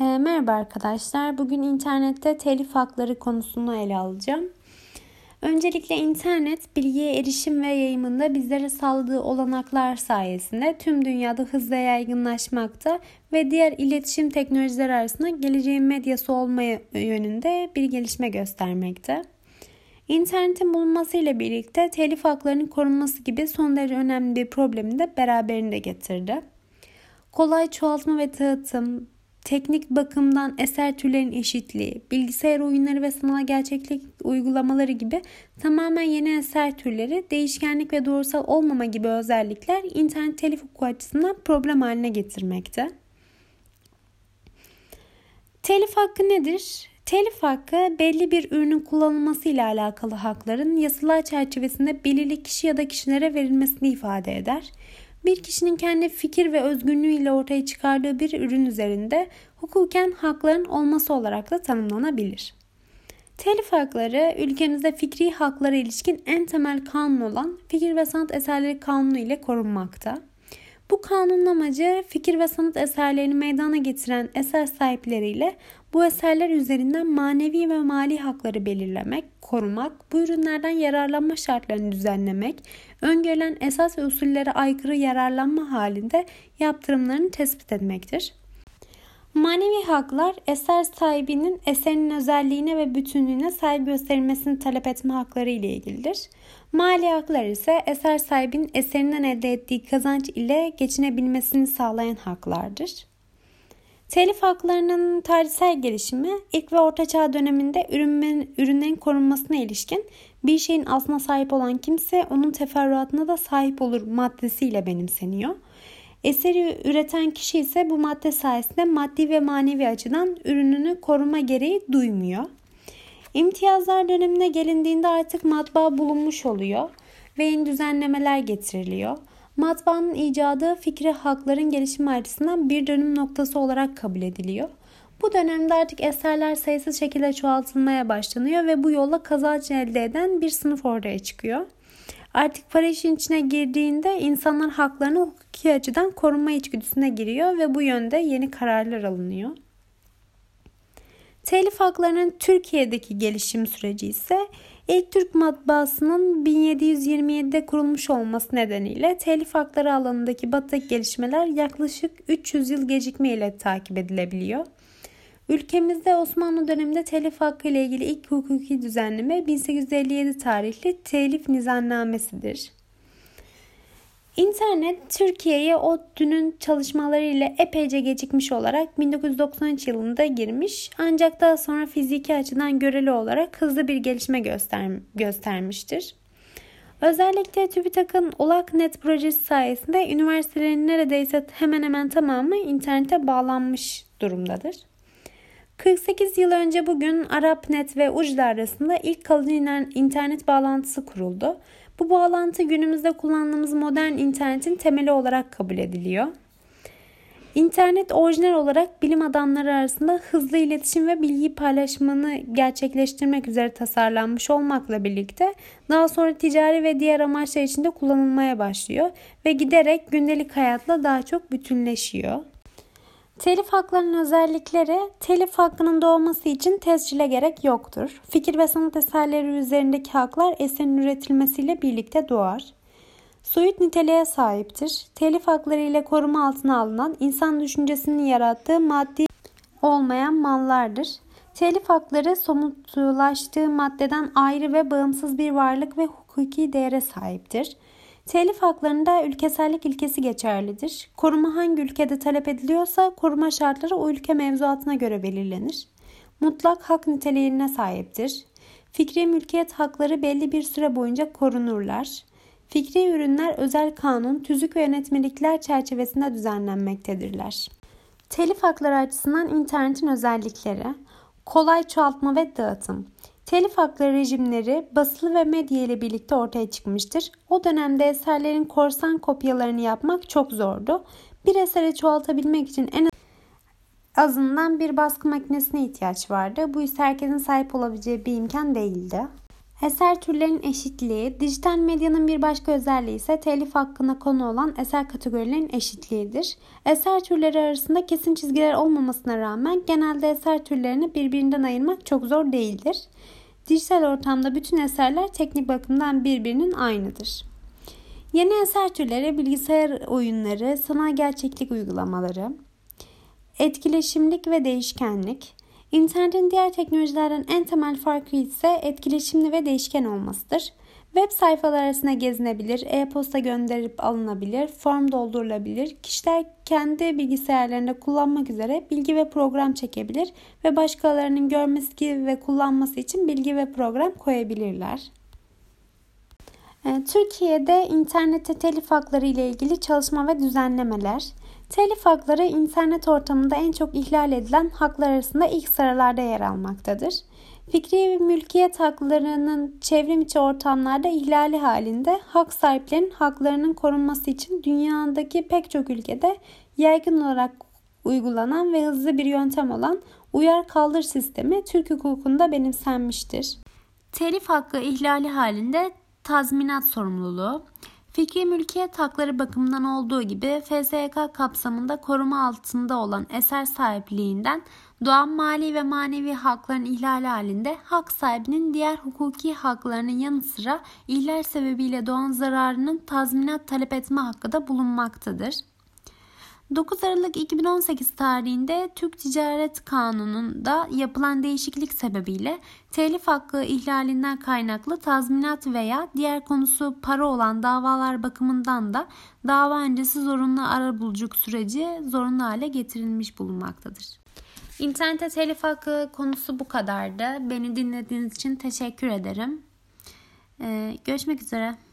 E, merhaba arkadaşlar. Bugün internette telif hakları konusunu ele alacağım. Öncelikle internet bilgiye erişim ve yayımında bizlere sağladığı olanaklar sayesinde tüm dünyada hızla yaygınlaşmakta ve diğer iletişim teknolojileri arasında geleceğin medyası olmaya yönünde bir gelişme göstermekte. İnternetin bulunmasıyla birlikte telif haklarının korunması gibi son derece önemli bir problemi de beraberinde getirdi. Kolay çoğaltma ve dağıtım, teknik bakımdan eser türlerin eşitliği, bilgisayar oyunları ve sanal gerçeklik uygulamaları gibi tamamen yeni eser türleri, değişkenlik ve doğrusal olmama gibi özellikler internet telif hukuku açısından problem haline getirmekte. Telif hakkı nedir? Telif hakkı belli bir ürünün kullanılması ile alakalı hakların yasalar çerçevesinde belirli kişi ya da kişilere verilmesini ifade eder bir kişinin kendi fikir ve özgünlüğüyle ortaya çıkardığı bir ürün üzerinde hukuken hakların olması olarak da tanımlanabilir. Telif hakları ülkemizde fikri haklara ilişkin en temel kanun olan Fikir ve Sanat Eserleri Kanunu ile korunmakta. Bu kanunun amacı fikir ve sanat eserlerini meydana getiren eser sahipleriyle bu eserler üzerinden manevi ve mali hakları belirlemek, korumak, bu ürünlerden yararlanma şartlarını düzenlemek, öngörülen esas ve usullere aykırı yararlanma halinde yaptırımlarını tespit etmektir. Manevi haklar eser sahibinin eserinin özelliğine ve bütünlüğüne saygı gösterilmesini talep etme hakları ile ilgilidir. Mali haklar ise eser sahibinin eserinden elde ettiği kazanç ile geçinebilmesini sağlayan haklardır. Telif haklarının tarihsel gelişimi ilk ve orta çağ döneminde ürünlerin, ürünlerin korunmasına ilişkin bir şeyin aslına sahip olan kimse onun teferruatına da sahip olur maddesiyle benimseniyor. Eseri üreten kişi ise bu madde sayesinde maddi ve manevi açıdan ürününü koruma gereği duymuyor. İmtiyazlar dönemine gelindiğinde artık matbaa bulunmuş oluyor ve yeni düzenlemeler getiriliyor. Matbaanın icadı fikri hakların gelişimi açısından bir dönüm noktası olarak kabul ediliyor. Bu dönemde artık eserler sayısız şekilde çoğaltılmaya başlanıyor ve bu yolla kazanç elde eden bir sınıf ortaya çıkıyor. Artık para işin içine girdiğinde insanlar haklarını hukuki açıdan korunma içgüdüsüne giriyor ve bu yönde yeni kararlar alınıyor. Telif haklarının Türkiye'deki gelişim süreci ise ilk Türk matbaasının 1727'de kurulmuş olması nedeniyle telif hakları alanındaki batık gelişmeler yaklaşık 300 yıl gecikmeyle takip edilebiliyor. Ülkemizde Osmanlı döneminde telif hakkı ile ilgili ilk hukuki düzenleme 1857 tarihli telif nizamnamesidir. İnternet Türkiye'ye ODTÜ'nün çalışmaları ile epeyce gecikmiş olarak 1993 yılında girmiş ancak daha sonra fiziki açıdan göreli olarak hızlı bir gelişme göster göstermiştir. Özellikle TÜBİTAK'ın ULAKNet projesi sayesinde üniversitelerin neredeyse hemen hemen tamamı internete bağlanmış durumdadır. 48 yıl önce bugün ArapNet ve UCLA arasında ilk kalıcı internet bağlantısı kuruldu. Bu bağlantı günümüzde kullandığımız modern internetin temeli olarak kabul ediliyor. İnternet orijinal olarak bilim adamları arasında hızlı iletişim ve bilgi paylaşımını gerçekleştirmek üzere tasarlanmış olmakla birlikte daha sonra ticari ve diğer amaçlar için de kullanılmaya başlıyor ve giderek gündelik hayatla daha çok bütünleşiyor. Telif haklarının özellikleri telif hakkının doğması için tescile gerek yoktur. Fikir ve sanat eserleri üzerindeki haklar eserin üretilmesiyle birlikte doğar. Soyut niteliğe sahiptir. Telif hakları ile koruma altına alınan insan düşüncesinin yarattığı maddi olmayan mallardır. Telif hakları somutlaştığı maddeden ayrı ve bağımsız bir varlık ve hukuki değere sahiptir. Telif haklarında ülkesellik ilkesi geçerlidir. Koruma hangi ülkede talep ediliyorsa koruma şartları o ülke mevzuatına göre belirlenir. Mutlak hak niteliğine sahiptir. Fikri mülkiyet hakları belli bir süre boyunca korunurlar. Fikri ürünler özel kanun, tüzük ve yönetmelikler çerçevesinde düzenlenmektedirler. Telif hakları açısından internetin özellikleri kolay çoğaltma ve dağıtım. Telif hakları rejimleri basılı ve medya ile birlikte ortaya çıkmıştır. O dönemde eserlerin korsan kopyalarını yapmak çok zordu. Bir eseri çoğaltabilmek için en azından bir baskı makinesine ihtiyaç vardı. Bu ise herkesin sahip olabileceği bir imkan değildi. Eser türlerinin eşitliği, dijital medyanın bir başka özelliği ise telif hakkına konu olan eser kategorilerinin eşitliğidir. Eser türleri arasında kesin çizgiler olmamasına rağmen genelde eser türlerini birbirinden ayırmak çok zor değildir. Dijital ortamda bütün eserler teknik bakımdan birbirinin aynıdır. Yeni eser türleri bilgisayar oyunları, sanal gerçeklik uygulamaları, etkileşimlik ve değişkenlik, İnternetin diğer teknolojilerden en temel farkı ise etkileşimli ve değişken olmasıdır. Web sayfalar arasında gezinebilir, e-posta gönderip alınabilir, form doldurulabilir. Kişiler kendi bilgisayarlarında kullanmak üzere bilgi ve program çekebilir ve başkalarının görmesi ve kullanması için bilgi ve program koyabilirler. Ee, Türkiye'de internette telif hakları ile ilgili çalışma ve düzenlemeler. Telif hakları internet ortamında en çok ihlal edilen haklar arasında ilk sıralarda yer almaktadır. Fikri ve mülkiyet haklarının çevrim içi ortamlarda ihlali halinde hak sahiplerinin haklarının korunması için dünyadaki pek çok ülkede yaygın olarak uygulanan ve hızlı bir yöntem olan uyar kaldır sistemi Türk hukukunda benimsenmiştir. Telif hakkı ihlali halinde tazminat sorumluluğu, Fikri mülkiyet hakları bakımından olduğu gibi FSK kapsamında koruma altında olan eser sahipliğinden doğan mali ve manevi hakların ihlali halinde hak sahibinin diğer hukuki haklarının yanı sıra ihlal sebebiyle doğan zararının tazminat talep etme hakkı da bulunmaktadır. 9 Aralık 2018 tarihinde Türk Ticaret Kanunu'nda yapılan değişiklik sebebiyle telif hakkı ihlalinden kaynaklı tazminat veya diğer konusu para olan davalar bakımından da dava öncesi zorunlu arabuluculuk süreci zorunlu hale getirilmiş bulunmaktadır. İnternette telif hakkı konusu bu kadardı. Beni dinlediğiniz için teşekkür ederim. Ee, görüşmek üzere.